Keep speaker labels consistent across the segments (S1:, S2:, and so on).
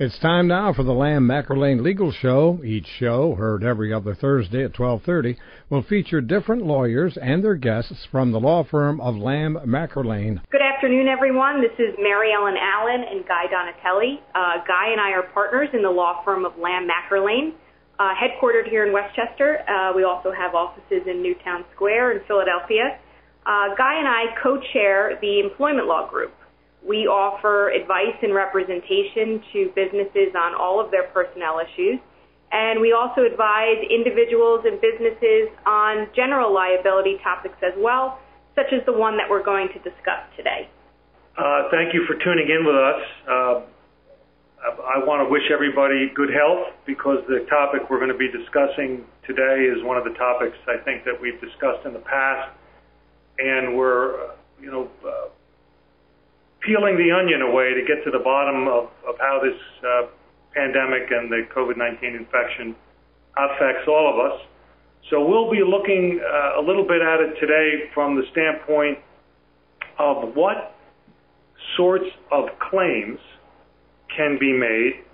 S1: It's time now for the Lamb McErlane Legal Show. Each show, heard every other Thursday at 12:30, will feature different lawyers and their guests from the law firm of Lamb McErlane.
S2: Good afternoon, everyone. This is Mary Ellen Allen and Guy Donatelli. Uh, Guy and I are partners in the law firm of Lamb McErlane, uh, headquartered here in West Chester. Uh, we also have offices in Newtown Square in Philadelphia. Uh, Guy and I co-chair the employment law group. We offer advice and representation to businesses on all of their personnel issues. And we also advise individuals and businesses on general liability topics as well, such as the one that we're going to discuss today.
S3: Uh, thank you for tuning in with us. Uh, I want to wish everybody good health because the topic we're going to be discussing today is one of the topics I think that we've discussed in the past, and we're, you know, uh, peeling the onion away to get to the bottom of, of how this uh, pandemic and the COVID-19 infection affects all of us. So we'll be looking uh, a little bit at it today from the standpoint of what sorts of claims can be made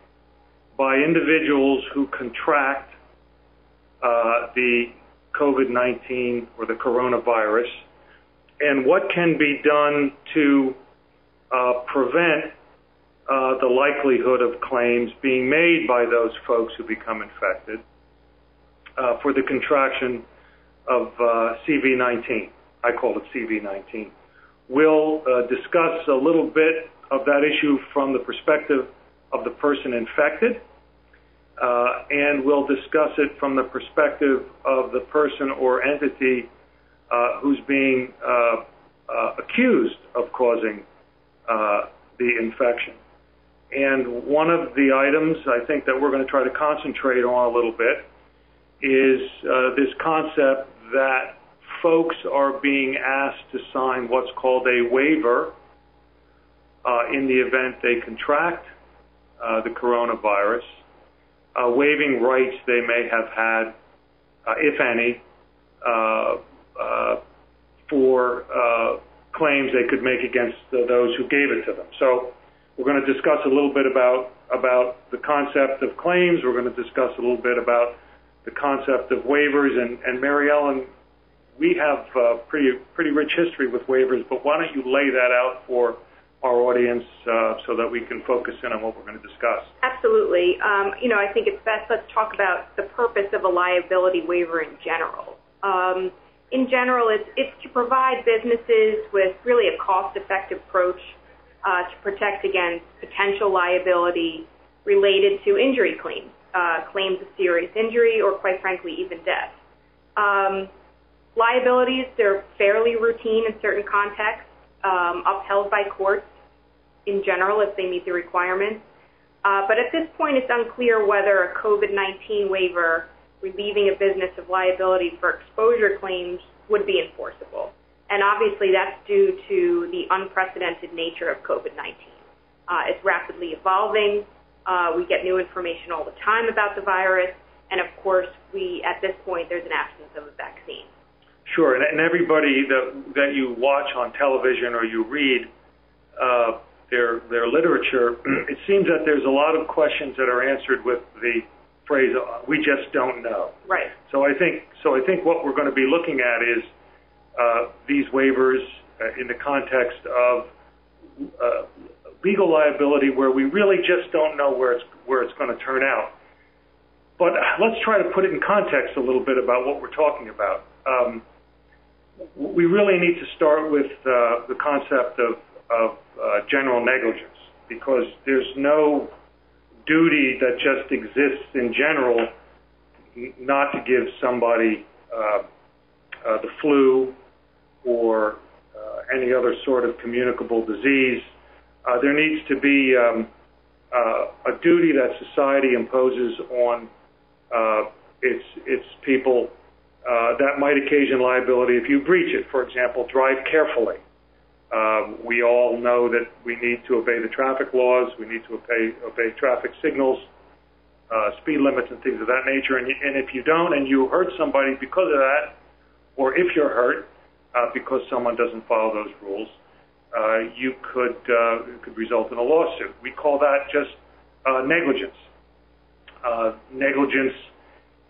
S3: by individuals who contract uh, the COVID-19 or the coronavirus, and what can be done to prevent uh, the likelihood of claims being made by those folks who become infected uh, for the contraction of uh, CV19. I call it CV19. We'll uh, discuss a little bit of that issue from the perspective of the person infected, uh, and we'll discuss it from the perspective of the person or entity who's being accused of causing uh, the infection. And one of the items I think that we're going to try to concentrate on a little bit is uh, this concept that folks are being asked to sign what's called a waiver uh, in the event they contract uh, the coronavirus, uh, waiving rights they may have had, uh, if any, uh, uh, for uh, claims they could make against those who gave it to them. So we're going to discuss a little bit about about the concept of claims. We're going to discuss a little bit about the concept of waivers. And, and Mary Ellen, we have uh, pretty pretty rich history with waivers, but why don't you lay that out for our audience uh, so that we can focus in on what we're going to discuss?
S2: Absolutely. Um, you know, I think it's best let's talk about the purpose of a liability waiver in general. Um, in general, it's, it's to provide businesses with really a cost-effective approach uh, to protect against potential liability related to injury claims, uh, claims of serious injury, or quite frankly, even death. Um, liabilities, they're fairly routine in certain contexts, um, upheld by courts in general if they meet the requirements. Uh, but at this point, it's unclear whether a COVID-19 waiver relieving a business of liability for exposure claims would be enforceable. And obviously, that's due to the unprecedented nature of COVID-19. Uh, it's rapidly evolving. Uh, we get new information all the time about the virus. And of course, we at this point, there's an absence of a vaccine.
S3: Sure, and, everybody that that you watch on television or you read uh, their their literature, it seems that there's a lot of questions that are answered with the phrase "we just don't know."
S2: Right.
S3: So I think so. I think what we're going to be looking at is uh, these waivers uh, in the context of uh, legal liability, where we really just don't know where it's where it's going to turn out. But let's try to put it in context a little bit about what we're talking about. Um, we really need to start with uh, the concept of, of uh, general negligence because there's no duty that just exists in general not to give somebody uh, uh, the flu or uh, any other sort of communicable disease. Uh, there needs to be um, uh, a duty that society imposes on uh, its its people uh, that might occasion liability if you breach it. For example, drive carefully. Um, we all know that we need to obey the traffic laws. We need to obey, obey traffic signals, uh, speed limits, and things of that nature. And, and if you don't, and you hurt somebody because of that, or if you're hurt uh, because someone doesn't follow those rules, uh, you could uh, could result in a lawsuit. We call that just uh, negligence. Uh, negligence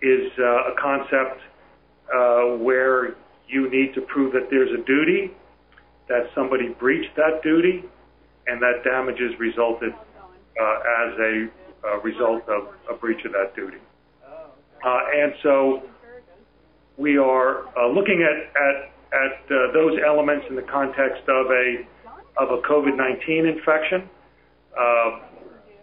S3: is uh, a concept uh, where you need to prove that there's a duty, that somebody breached that duty, and that damages resulted uh, as a uh, result of a breach of that duty. Uh, and so we are uh, looking at, at, at uh, those elements in the context of a, of a COVID-19 infection. Uh,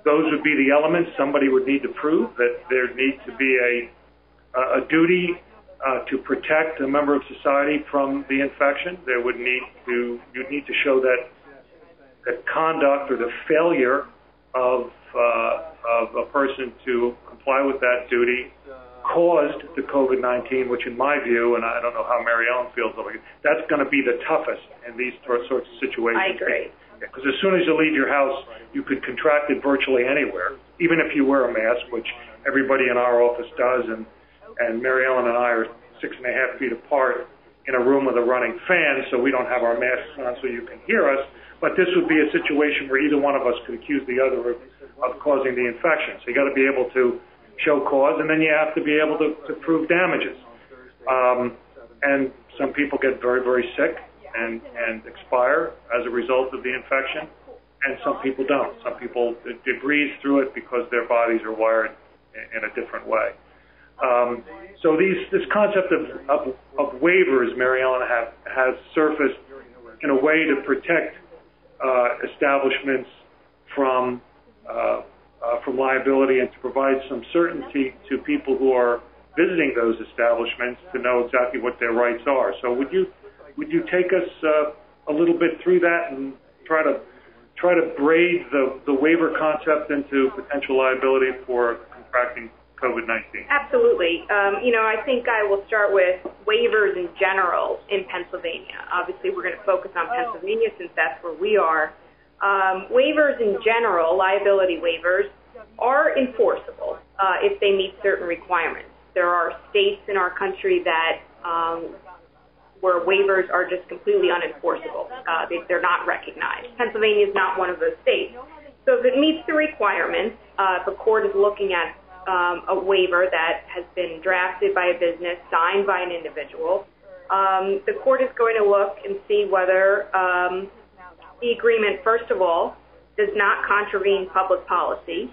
S3: those would be the elements somebody would need to prove that there needs to be a, a duty uh, to protect a member of society from the infection. There would need to you need to show that the conduct or the failure of uh, of a person to comply with that duty caused the COVID-19, which in my view, and I don't know how Mary Ellen feels about it, that's going to be the toughest in these sorts of situations.
S2: I agree.
S3: Because as soon as you leave your house, you could contract it virtually anywhere, even if you wear a mask, which everybody in our office does, and and Mary Ellen and I are six and a half feet apart in a room with a running fan, so we don't have our masks on so you can hear us. But this would be a situation where either one of us could accuse the other of, of causing the infection. So you got to be able to show cause, and then you have to be able to, to prove damages. Um, and some people get very, very sick and, and expire as a result of the infection, and some people don't. Some people breeze through it because their bodies are wired in a different way. Um, so these, this concept of, of, of waivers, Ellen, have, has surfaced in a way to protect uh, establishments from uh, uh, from liability and to provide some certainty to people who are visiting those establishments to know exactly what their rights are. So would you would you take us uh, a little bit through that and try to try to braid the, the waiver concept into potential liability for contracting COVID-19?
S2: Absolutely. Um, you know, I think I will start with waivers in general in Pennsylvania. Obviously, we're going to focus on Pennsylvania since that's where we are. Um, waivers in general, liability waivers, are enforceable uh, if they meet certain requirements. There are states in our country that um, where waivers are just completely unenforceable. Uh, they, they're not recognized. Pennsylvania is not one of those states. So if it meets the requirements, uh, if a court is looking at um, a waiver that has been drafted by a business, signed by an individual, um, the court is going to look and see whether um, the agreement, first of all, does not contravene public policy.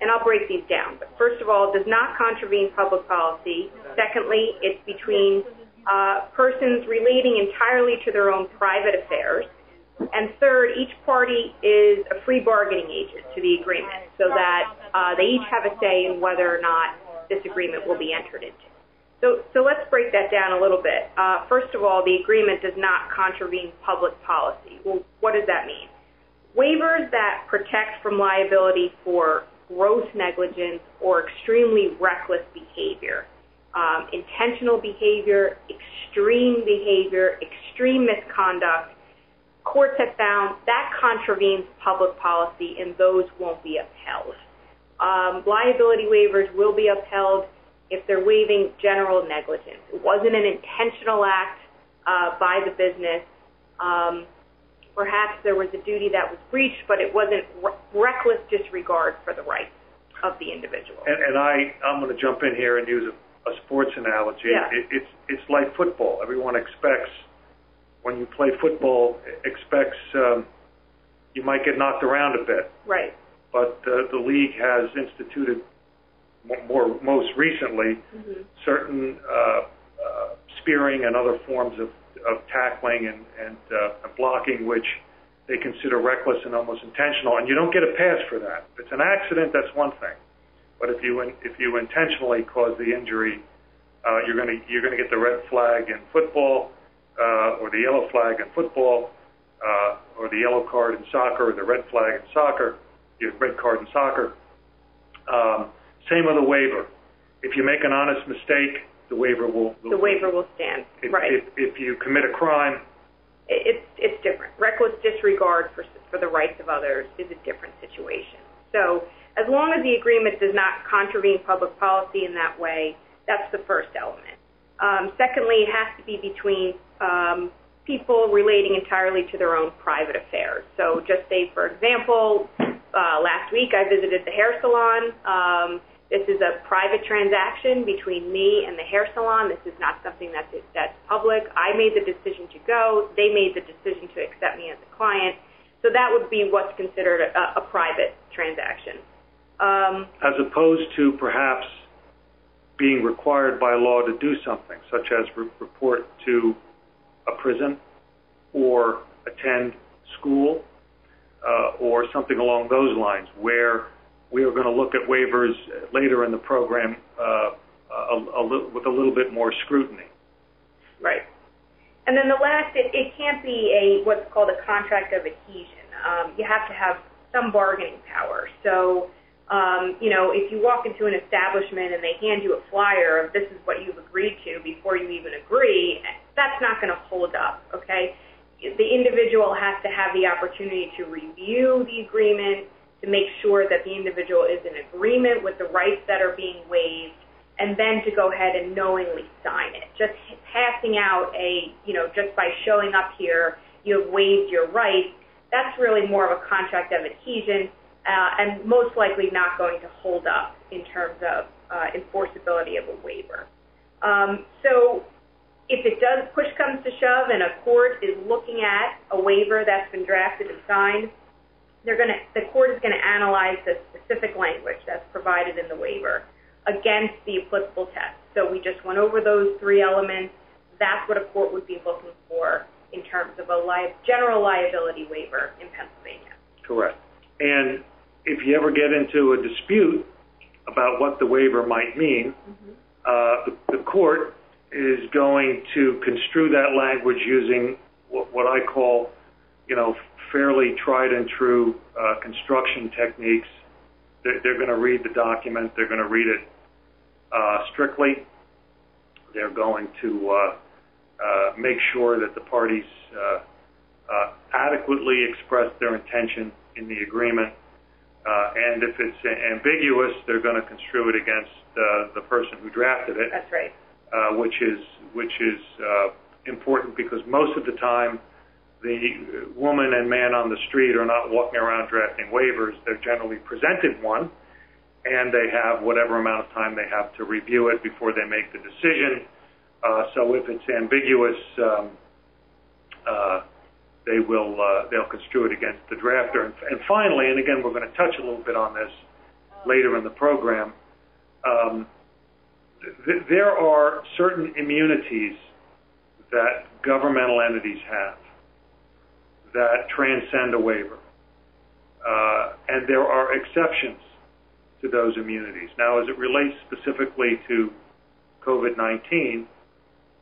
S2: And I'll break these down. But first of all, does not contravene public policy. Secondly, it's between uh, persons relating entirely to their own private affairs. And third, each party is a free bargaining agent to the agreement so that uh, they each have a say in whether or not this agreement will be entered into. So, so let's break that down a little bit. Uh, first of all, the agreement does not contravene public policy. Well, what does that mean? Waivers that protect from liability for gross negligence or extremely reckless behavior, um, intentional behavior, extreme behavior, extreme misconduct, courts have found that contravenes public policy and those won't be upheld. Um, liability waivers will be upheld if they're waiving general negligence. It wasn't an intentional act uh, by the business. Um, perhaps there was a duty that was breached, but it wasn't re- reckless disregard for the rights of the individual.
S3: And, and I, I'm going to jump in here and use a, sports analogy.
S2: Yeah.
S3: It, it's it's like football. Everyone expects when you play football expects um, you might get knocked around a bit.
S2: Right.
S3: But uh, the league has instituted more most recently mm-hmm. certain uh, uh, spearing and other forms of, of tackling and, and uh, blocking, which they consider reckless and almost intentional, and you don't get a pass for that. If it's an accident, that's one thing, but if you if you intentionally cause the injury, uh, you're going to you're going to get the red flag in football, uh, or the yellow flag in football, uh, or the yellow card in soccer, or the red flag in soccer, your red card in soccer. Um, same with a waiver. If you make an honest mistake, the waiver will.
S2: The waiver will stand.
S3: If,
S2: right.
S3: If, if you commit a crime,
S2: it's it's different. Reckless disregard for for the rights of others is a different situation. So as long as the agreement does not contravene public policy in that way, that's the first element. Um, secondly, it has to be between um, people relating entirely to their own private affairs. So just say, for example, uh, last week I visited the hair salon. Um, this is a private transaction between me and the hair salon. This is not something that's that's public. I made the decision to go. They made the decision to accept me as a client. So that would be what's considered a, a private transaction.
S3: Um, as opposed to perhaps being required by law to do something, such as re- report to a prison or attend school uh, or something along those lines, where we are going to look at waivers later in the program uh, a, a li- with a little bit more scrutiny.
S2: Right. And then the last, it, it can't be a what's called a contract of adhesion. Um, you have to have some bargaining power. So um, you know, if you walk into an establishment and they hand you a flyer of this is what you've agreed to before you even agree, that's not going to hold up, okay? The individual has to have the opportunity to review the agreement, to make sure that the individual is in agreement with the rights that are being waived, and then to go ahead and knowingly sign it. Just passing out a, you know, just by showing up here, you have waived your rights, that's really more of a contract of adhesion uh, and most likely not going to hold up in terms of uh, enforceability of a waiver. Um, so if it does push comes to shove and a court is looking at a waiver that's been drafted and signed, they're going to, the court is going to analyze the specific language that's provided in the waiver against the applicable test. So we just went over those three elements. That's what a court would be looking for in terms of a li- general liability waiver in Pennsylvania.
S3: Correct. And if you ever get into a dispute about what the waiver might mean, mm-hmm. uh, the, the court is going to construe that language using what, what I call, you know, fairly tried and true uh, construction techniques. They're, they're going to read the document. They're going to read it uh, strictly. They're going to uh, uh, make sure that the parties uh, uh, adequately express their intention in the agreement and if it's ambiguous, they're going to construe it against uh, the person who drafted it.
S2: That's right.
S3: Uh, which is which is uh, important because most of the time, the woman and man on the street are not walking around drafting waivers. They're generally presented one, and they have whatever amount of time they have to review it before they make the decision. Uh, so if it's ambiguous. Um, uh, they will uh, they'll construe it against the drafter. And, and finally, and again, we're going to touch a little bit on this later in the program. Um, th- there are certain immunities that governmental entities have that transcend a waiver, uh, and there are exceptions to those immunities. Now, as it relates specifically to COVID-19,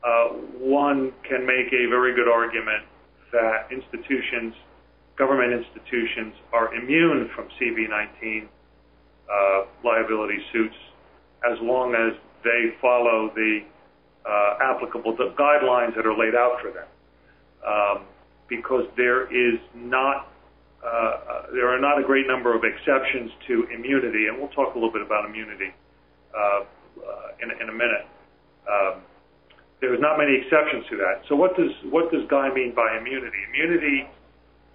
S3: uh, one can make a very good argument that institutions, government institutions, are immune from CV19 uh, liability suits as long as they follow the uh, applicable guidelines that are laid out for them. Um, because there is not uh, uh, there are not a great number of exceptions to immunity, and we'll talk a little bit about immunity uh, uh in, in, a minute. Um, there's not many exceptions to that. So what does what does Guy mean by immunity? Immunity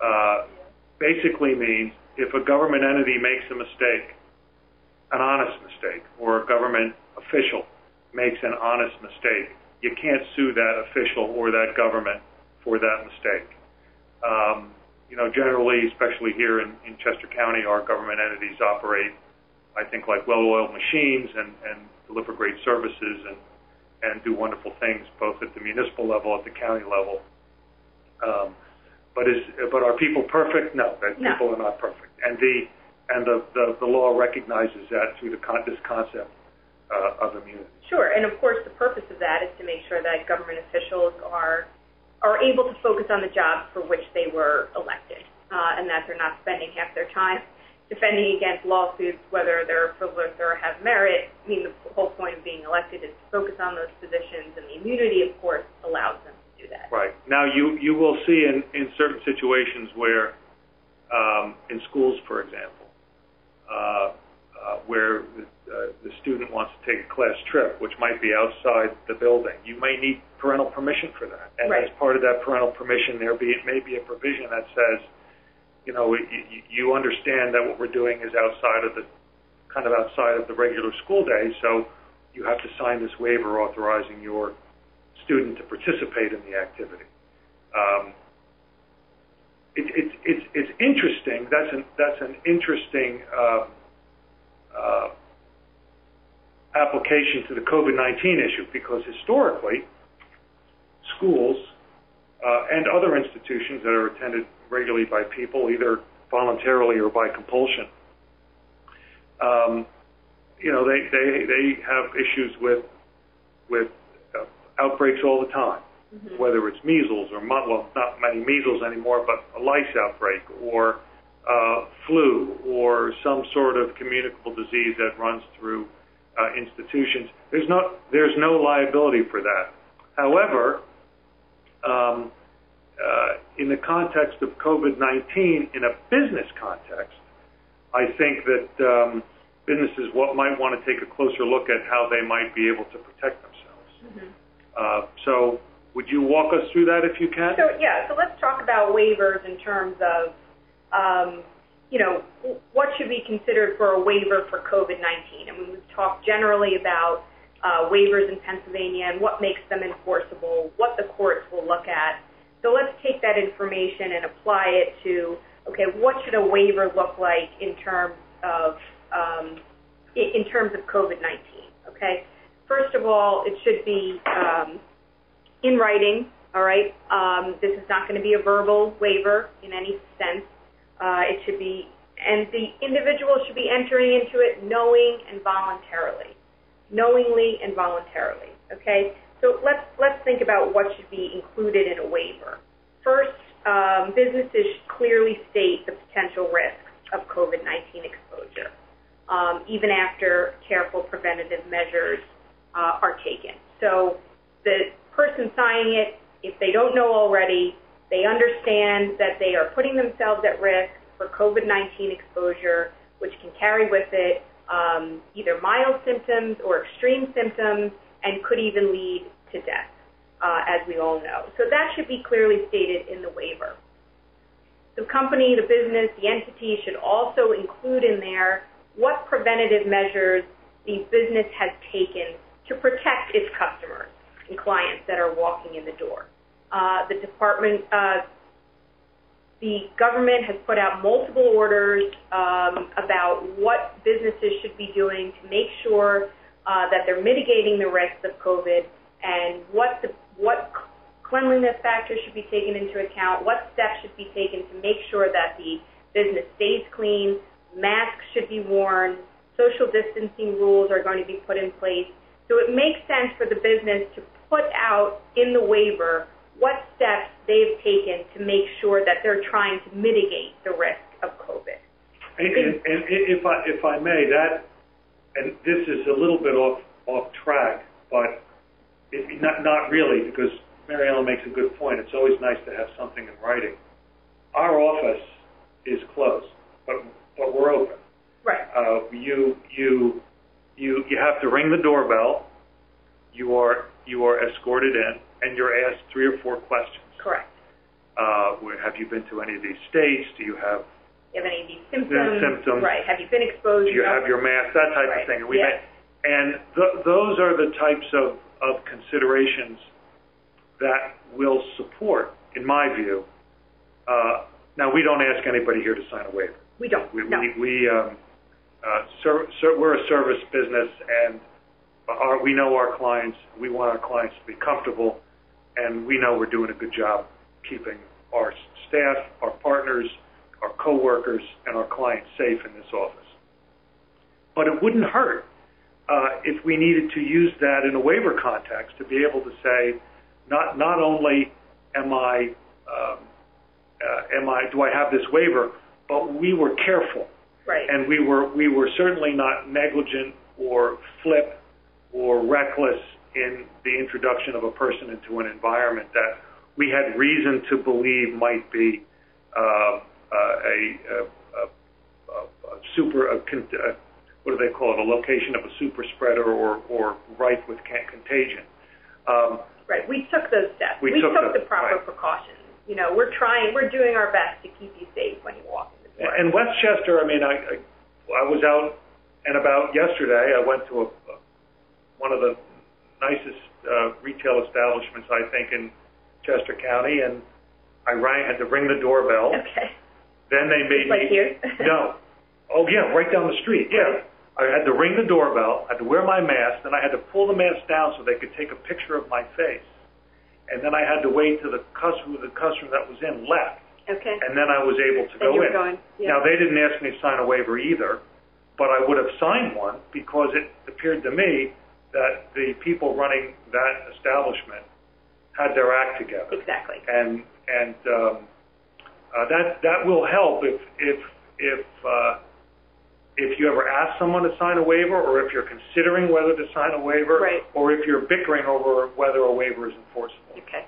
S3: uh, basically means if a government entity makes a mistake, an honest mistake, or a government official makes an honest mistake, you can't sue that official or that government for that mistake. Um, you know, generally, especially here in, in Chester County, our government entities operate, I think, like well-oiled machines and, and deliver great services and and do wonderful things both at the municipal level, at the county level. Um, but is but are people perfect? No, that
S2: no.
S3: people are not perfect, and the and the, the, the law recognizes that through the con- this concept uh, of immunity.
S2: Sure, and of course the purpose of that is to make sure that government officials are are able to focus on the jobs for which they were elected, uh, and that they're not spending half their time defending against lawsuits, whether they're frivolous or have merit. I mean, the whole point of being elected is to focus on those positions, and the immunity, of course, allows them to do that.
S3: Right. Now, you, you will see in, in certain situations where, um, in schools, for example, uh, uh, where the, uh, the student wants to take a class trip, which might be outside the building, you may need parental permission for that. And
S2: right.
S3: as part of that parental permission, there be, it may be a provision that says, you know, you, you understand that what we're doing is outside of the kind of outside of the regular school day, so you have to sign this waiver authorizing your student to participate in the activity. Um, it, it, it's, it's interesting. That's an, that's an interesting uh, uh, application to the COVID-19 issue because historically, schools uh, and other institutions that are attended regularly by people, either voluntarily or by compulsion, um, you know, they, they, they have issues with, with uh, outbreaks all the time, mm-hmm. whether it's measles or, well, not many measles anymore, but a lice outbreak or uh, flu or some sort of communicable disease that runs through uh, institutions. There's no, there's no liability for that. However, um, uh, in the context of COVID-19, in a business context, I think that um, businesses what might want to take a closer look at how they might be able to protect themselves. Mm-hmm. Uh, so, would you walk us through that if you can?
S2: So, yeah. So let's talk about waivers in terms of, um, you know, what should be considered for a waiver for COVID-19. I mean, we've talked generally about uh, waivers in Pennsylvania and what makes them enforceable, what the courts will look at. So let's take that information and apply it to, okay, what should a waiver look like in terms of um, in terms of COVID-19? Okay, first of all, it should be um, in writing. All right, um, this is not going to be a verbal waiver in any sense. Uh, it should be, and the individual should be entering into it knowing and voluntarily knowingly and voluntarily. Okay, so let's let's think about what should be included in a waiver. First, um, businesses should clearly state the potential risks of COVID-19 exposure, um, even after careful preventative measures uh, are taken. So the person signing it, if they don't know already, they understand that they are putting themselves at risk for COVID-19 exposure, which can carry with it um, either mild symptoms or extreme symptoms and could even lead to death, uh, as we all know. So that should be clearly stated in the waiver. The company, the business, the entity should also include in there what preventative measures the business has taken to protect its customers and clients that are walking in the door. Uh, the department, uh, the government has put out multiple orders um, about what businesses should be doing to make sure uh, that they're mitigating the risks of COVID and what the, what cleanliness factors should be taken into account, what steps should be taken to make sure that the business stays clean, masks should be worn, social distancing rules are going to be put in place. So it makes sense for the business to put out in the waiver what steps they've taken to make sure that they're trying to mitigate the risk of COVID.
S3: And, and, and if I if I may, that and this is a little bit off off track, but it, not not really because Mary Ellen makes a good point. It's always nice to have something in writing. Our office is closed, but but we're open.
S2: Right.
S3: Uh, you you you you have to ring the doorbell. You are you are escorted in and you're asked three or four questions.
S2: Correct.
S3: Uh, where, have you been to any of these states? Do you have
S2: you have any of these symptoms?
S3: symptoms?
S2: Right. Have you been exposed?
S3: Do you have your mask? That type
S2: right.
S3: of thing. And, we
S2: yes.
S3: may, and th- those are the types of, of considerations that will support, in my view. Uh, now, we don't ask anybody here to sign a waiver.
S2: We don't.
S3: We,
S2: no.
S3: we, we um, uh, ser- ser- we're a service business, and our, we know our clients. We want our clients to be comfortable and we know we're doing a good job keeping our staff, our partners, our coworkers, and our clients safe in this office. But it wouldn't hurt uh, if we needed to use that in a waiver context to be able to say, not not only am I um, uh, am I do I have this waiver, but we were careful,
S2: right.
S3: and we were we were certainly not negligent or flip or reckless in the introduction of a person into an environment that we had reason to believe might be uh, a, a, a, a, super, what do they call it, a location of a super spreader or, or rife with contagion.
S2: Um, right. We took those steps.
S3: We,
S2: we
S3: took,
S2: took
S3: the,
S2: the proper
S3: right.
S2: precautions. you know, we're trying, we're doing our best to keep you safe when you walk in the store.
S3: And West Chester, I mean, I, I, I was out and about yesterday. I went to a, a, one of the nicest uh, retail establishments, I think, in Chester County, and I rang, had to ring the doorbell.
S2: Okay.
S3: Then they made
S2: Like
S3: me.
S2: here?
S3: no. Oh yeah, right down the street. Yeah. I had to ring the doorbell. I had to wear my mask. Then I had to pull the mask down so they could take a picture of my face. And then I had to wait till the customer, the customer that was in left,
S2: Okay.
S3: and then I was able to
S2: Then
S3: go
S2: you were
S3: in.
S2: going, yeah.
S3: Now they didn't ask me to sign a waiver either, but I would have signed one because it appeared to me that the people running that establishment had their act together
S2: Exactly.
S3: and and um, uh, that that will help if if if uh, if you ever ask someone to sign a waiver, or if you're considering whether to sign a waiver,
S2: Right.
S3: or if you're bickering over whether a waiver is enforceable.
S2: Okay.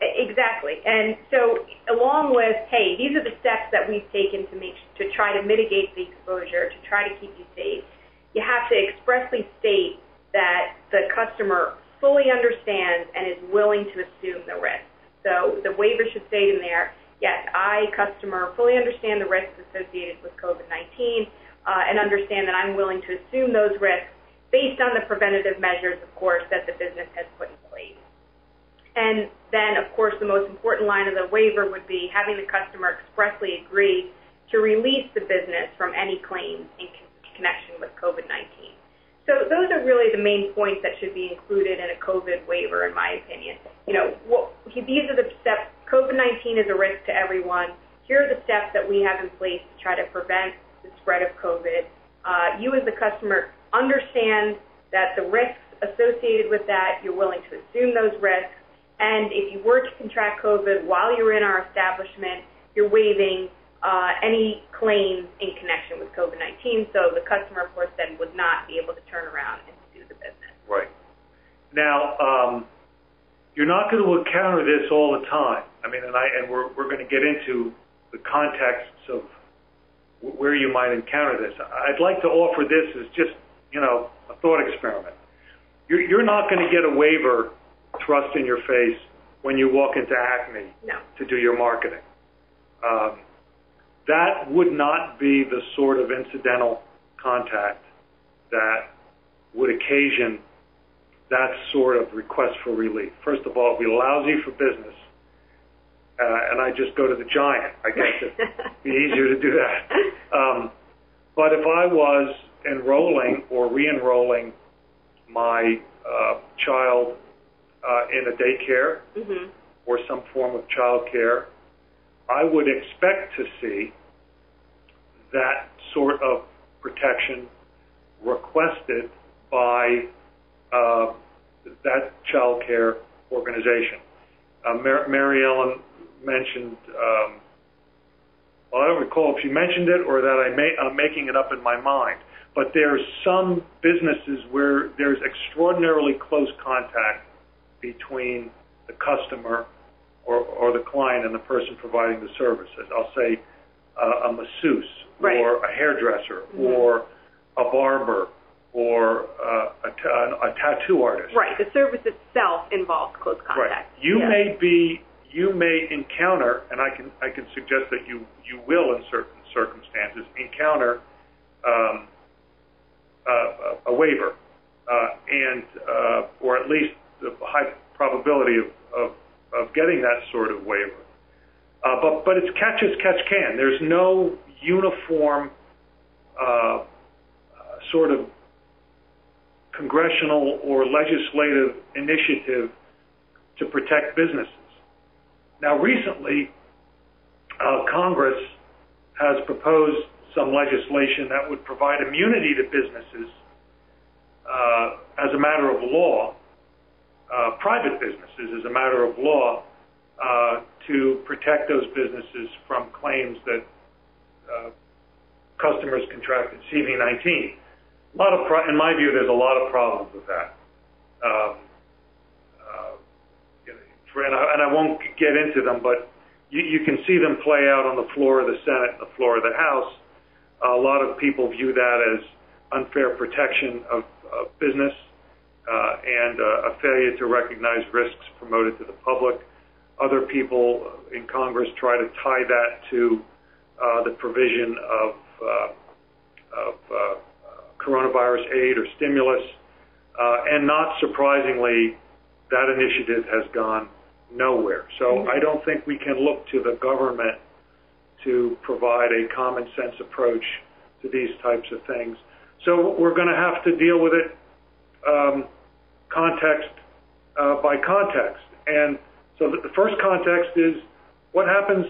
S2: Exactly. And so along with, hey, these are the steps that we've taken to make to try to mitigate the exposure, to try to keep you safe. You have to expressly state that the customer fully understands and is willing to assume the risk. So the waiver should state in there, yes, I, customer, fully understand the risks associated with COVID-19 uh, and understand that I'm willing to assume those risks based on the preventative measures, of course, that the business has put in place. And then, of course, the most important line of the waiver would be having the customer expressly agree to release the business from any claims in con- connection with COVID-19. So those are really the main points that should be included in a COVID waiver, in my opinion. You know, what, these are the steps. COVID-19 is a risk to everyone. Here are the steps that we have in place to try to prevent the spread of COVID. Uh, you, as the customer, understand that the risks associated with that, you're willing to assume those risks, and if you were to contract COVID while you're in our establishment, you're waiving uh, any claims in connection with COVID-19. So the customer, of course, then would not be able to turn around and sue the business.
S3: Right. Now, um, you're not going to encounter this all the time. I mean, and I and we're we're going to get into the contexts of where you might encounter this. I'd like to offer this as just you know a thought experiment. You're you're not going to get a waiver thrust in your face when you walk into Acme
S2: No.
S3: to do your marketing. Um, that would not be the sort of incidental contact that would occasion that sort of request for relief. First of all, it'd be lousy for business, uh, and I just go to the giant. I guess it'd be easier to do that. Um, but if I was enrolling or re-enrolling my uh, child uh, in a daycare
S2: hmm
S3: or some form of child care, I would expect to see that sort of protection requested by uh, that child care organization. Uh, Mar- Mary Ellen mentioned, um, well, I don't recall if she mentioned it or that I may, I'm making it up in my mind, but there's some businesses where there's extraordinarily close contact between the customer or, or the client and the person providing the services. I'll say uh, a masseuse
S2: Right.
S3: or a hairdresser
S2: Mhm.
S3: or a barber or uh, a, ta- a tattoo artist.
S2: Right. The service itself involves close contact.
S3: Right.
S2: You
S3: may be, you may encounter, and I can, I can suggest that you, you will in certain circumstances encounter um, uh, a waiver, uh, and uh, or at least the high probability of, of, of getting that sort of waiver. Uh, but but it's catch as catch can. There's no uniform uh, uh, sort of congressional or legislative initiative to protect businesses. Now, recently, uh, Congress has proposed some legislation that would provide immunity to businesses uh, as a matter of law, uh, private businesses as a matter of law, uh, to protect those businesses from claims that uh, customers contracted CV-19. A lot of, pro- in my view, there's a lot of problems with that. Um, uh, and, I, and I won't get into them, but you, you can see them play out on the floor of the Senate and the floor of the House. A lot of people view that as unfair protection of, of business uh, and uh, a failure to recognize risks promoted to the public. other people in Congress try to tie that to uh, the provision of, uh, of uh, coronavirus aid or stimulus. Uh, and not surprisingly, that initiative has gone nowhere. So mm-hmm. I don't think we can look to the government to provide a common sense approach to these types of things. So we're going to have to deal with it um, context uh, by context. And so the first context is what happens,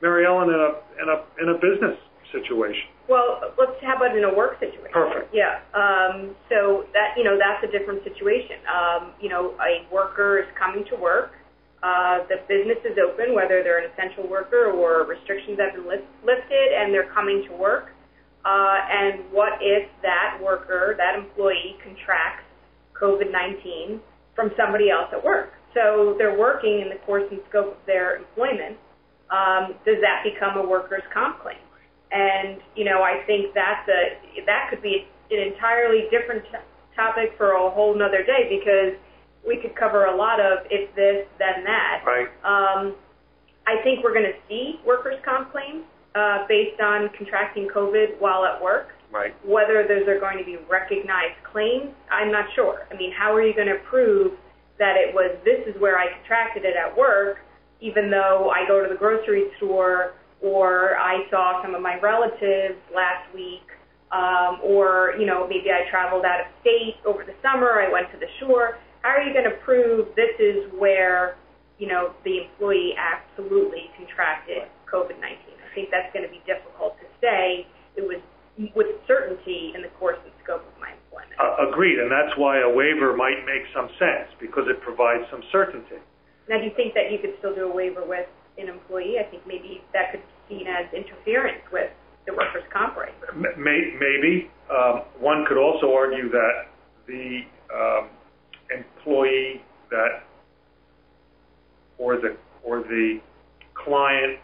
S3: Mary Ellen, in a, in a, in a business situation?
S2: Well, let's how about in a work situation?
S3: Perfect.
S2: Yeah. Um, so that you know that's a different situation. Um, you know, a worker is coming to work. Uh, the business is open, whether they're an essential worker or restrictions have been lift, lifted, and they're coming to work. Uh, and what if that worker, that employee, contracts COVID-19 from somebody else at work? So they're working in the course and scope of their employment. Um, does that become a workers' comp claim? And you know, I think that's a that could be an entirely different t- topic for a whole nother day because we could cover a lot of if this then that.
S3: Right.
S2: Um, I think we're going to see workers' comp claims uh, based on contracting COVID while at work.
S3: Right.
S2: Whether those are going to be recognized claims, I'm not sure. I mean, how are you going to prove that it was this is where I contracted it at work, even though I go to the grocery store or I saw some of my relatives last week, um, or you know maybe I traveled out of state over the summer. I went to the shore. How are you going to prove this is where you know the employee absolutely contracted COVID-19? I think that's going to be difficult to say. It was with certainty in the course and scope of my employment.
S3: Uh, agreed, and that's why a waiver might make some sense because it provides some certainty.
S2: Now, do you think that you could still do a waiver with an employee, I think maybe that could be seen as interference with the workers' comp rights.
S3: Maybe. Um, one could also argue that the um, employee that or the or the client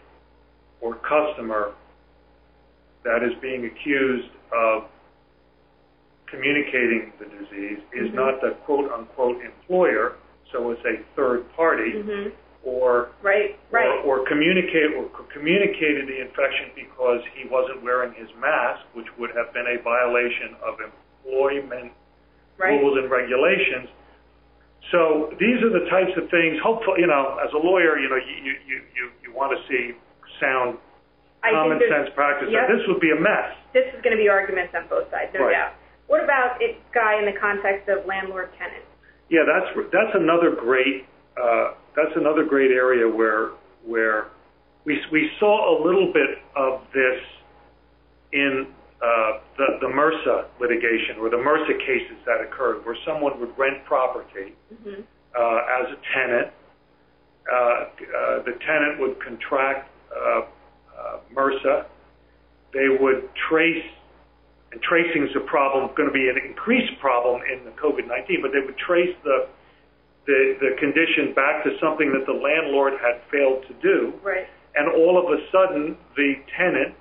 S3: or customer that is being accused of communicating the disease is mm-hmm. not the quote unquote employer, so it's a third party. Or
S2: right, right.
S3: or, or communicate or communicated the infection because he wasn't wearing his mask, which would have been a violation of employment
S2: right.
S3: rules and regulations. So these are the types of things. Hopefully, you know, as a lawyer, you know, you you you, you want to see sound
S2: I
S3: common sense practice.
S2: Yep.
S3: This would be a mess.
S2: This is going to be arguments on both sides, no
S3: right.
S2: doubt. What about it, Guy, in the context of landlord tenant?
S3: Yeah, that's that's another great uh, that's another great area where where we we saw a little bit of this in uh, the the MRSA litigation or the MRSA cases that occurred, where someone would rent property
S2: mm-hmm.
S3: uh, as a tenant. Uh, uh, the tenant would contract uh, uh, MRSA. They would trace, and tracing is a problem, going to be an increased problem in the COVID-19, but they would trace the the, the condition back to something that the landlord had failed to do.
S2: Right.
S3: And all of a sudden, the tenant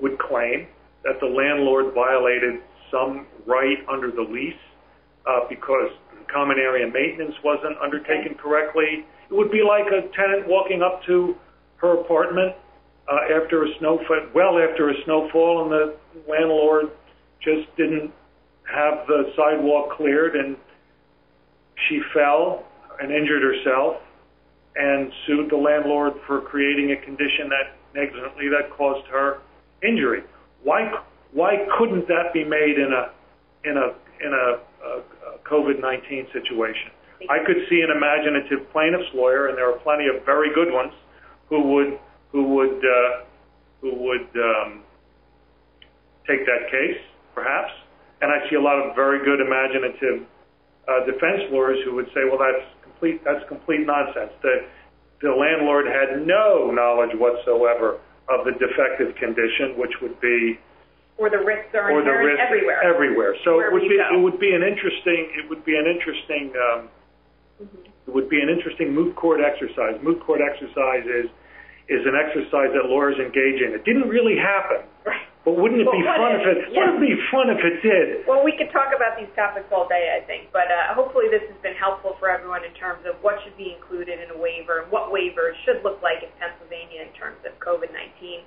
S3: would claim that the landlord violated some right under the lease uh, because common area maintenance wasn't undertaken
S2: okay.
S3: correctly. It would be like a tenant walking up to her apartment uh, after a snowfall, well after a snowfall, and the landlord just didn't have the sidewalk cleared and she fell and injured herself and sued the landlord for creating a condition that negligently that caused her injury. Why why couldn't that be made in a in a in a, a, a COVID-19 situation? I could see an imaginative plaintiff's lawyer, and there are plenty of very good ones, who would who would uh, who would um, take that case, perhaps. And I see a lot of very good imaginative defense lawyers who would say, well, that's complete, that's complete nonsense. The, the landlord had no knowledge whatsoever of the defective condition, which would be
S2: or the risks are
S3: or the risks
S2: everywhere.
S3: Everywhere. So
S2: it
S3: would be
S2: go.
S3: it would be an interesting it would be an interesting um, mm-hmm. it would be an interesting moot court exercise. Moot court exercise is is an exercise that lawyers engage in. It didn't really happen,
S2: right.
S3: But wouldn't it be fun
S2: it?
S3: if it?
S2: Yeah.
S3: Wouldn't it be fun if it did?
S2: Well, we could talk about these topics all day, I think, but uh, hopefully this has been helpful for everyone in terms of what should be included in a waiver and what waivers should look like in Pennsylvania in terms of COVID-19.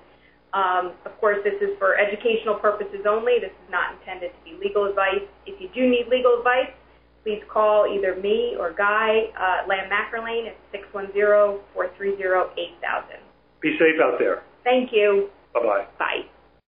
S2: Um, of course, this is for educational purposes only. This is not intended to be legal advice. If you do need legal advice, please call either me or Guy uh, Lamb McErlane at 610-430-8000.
S3: Be safe out there.
S2: Thank you.
S3: Bye bye.
S2: Bye.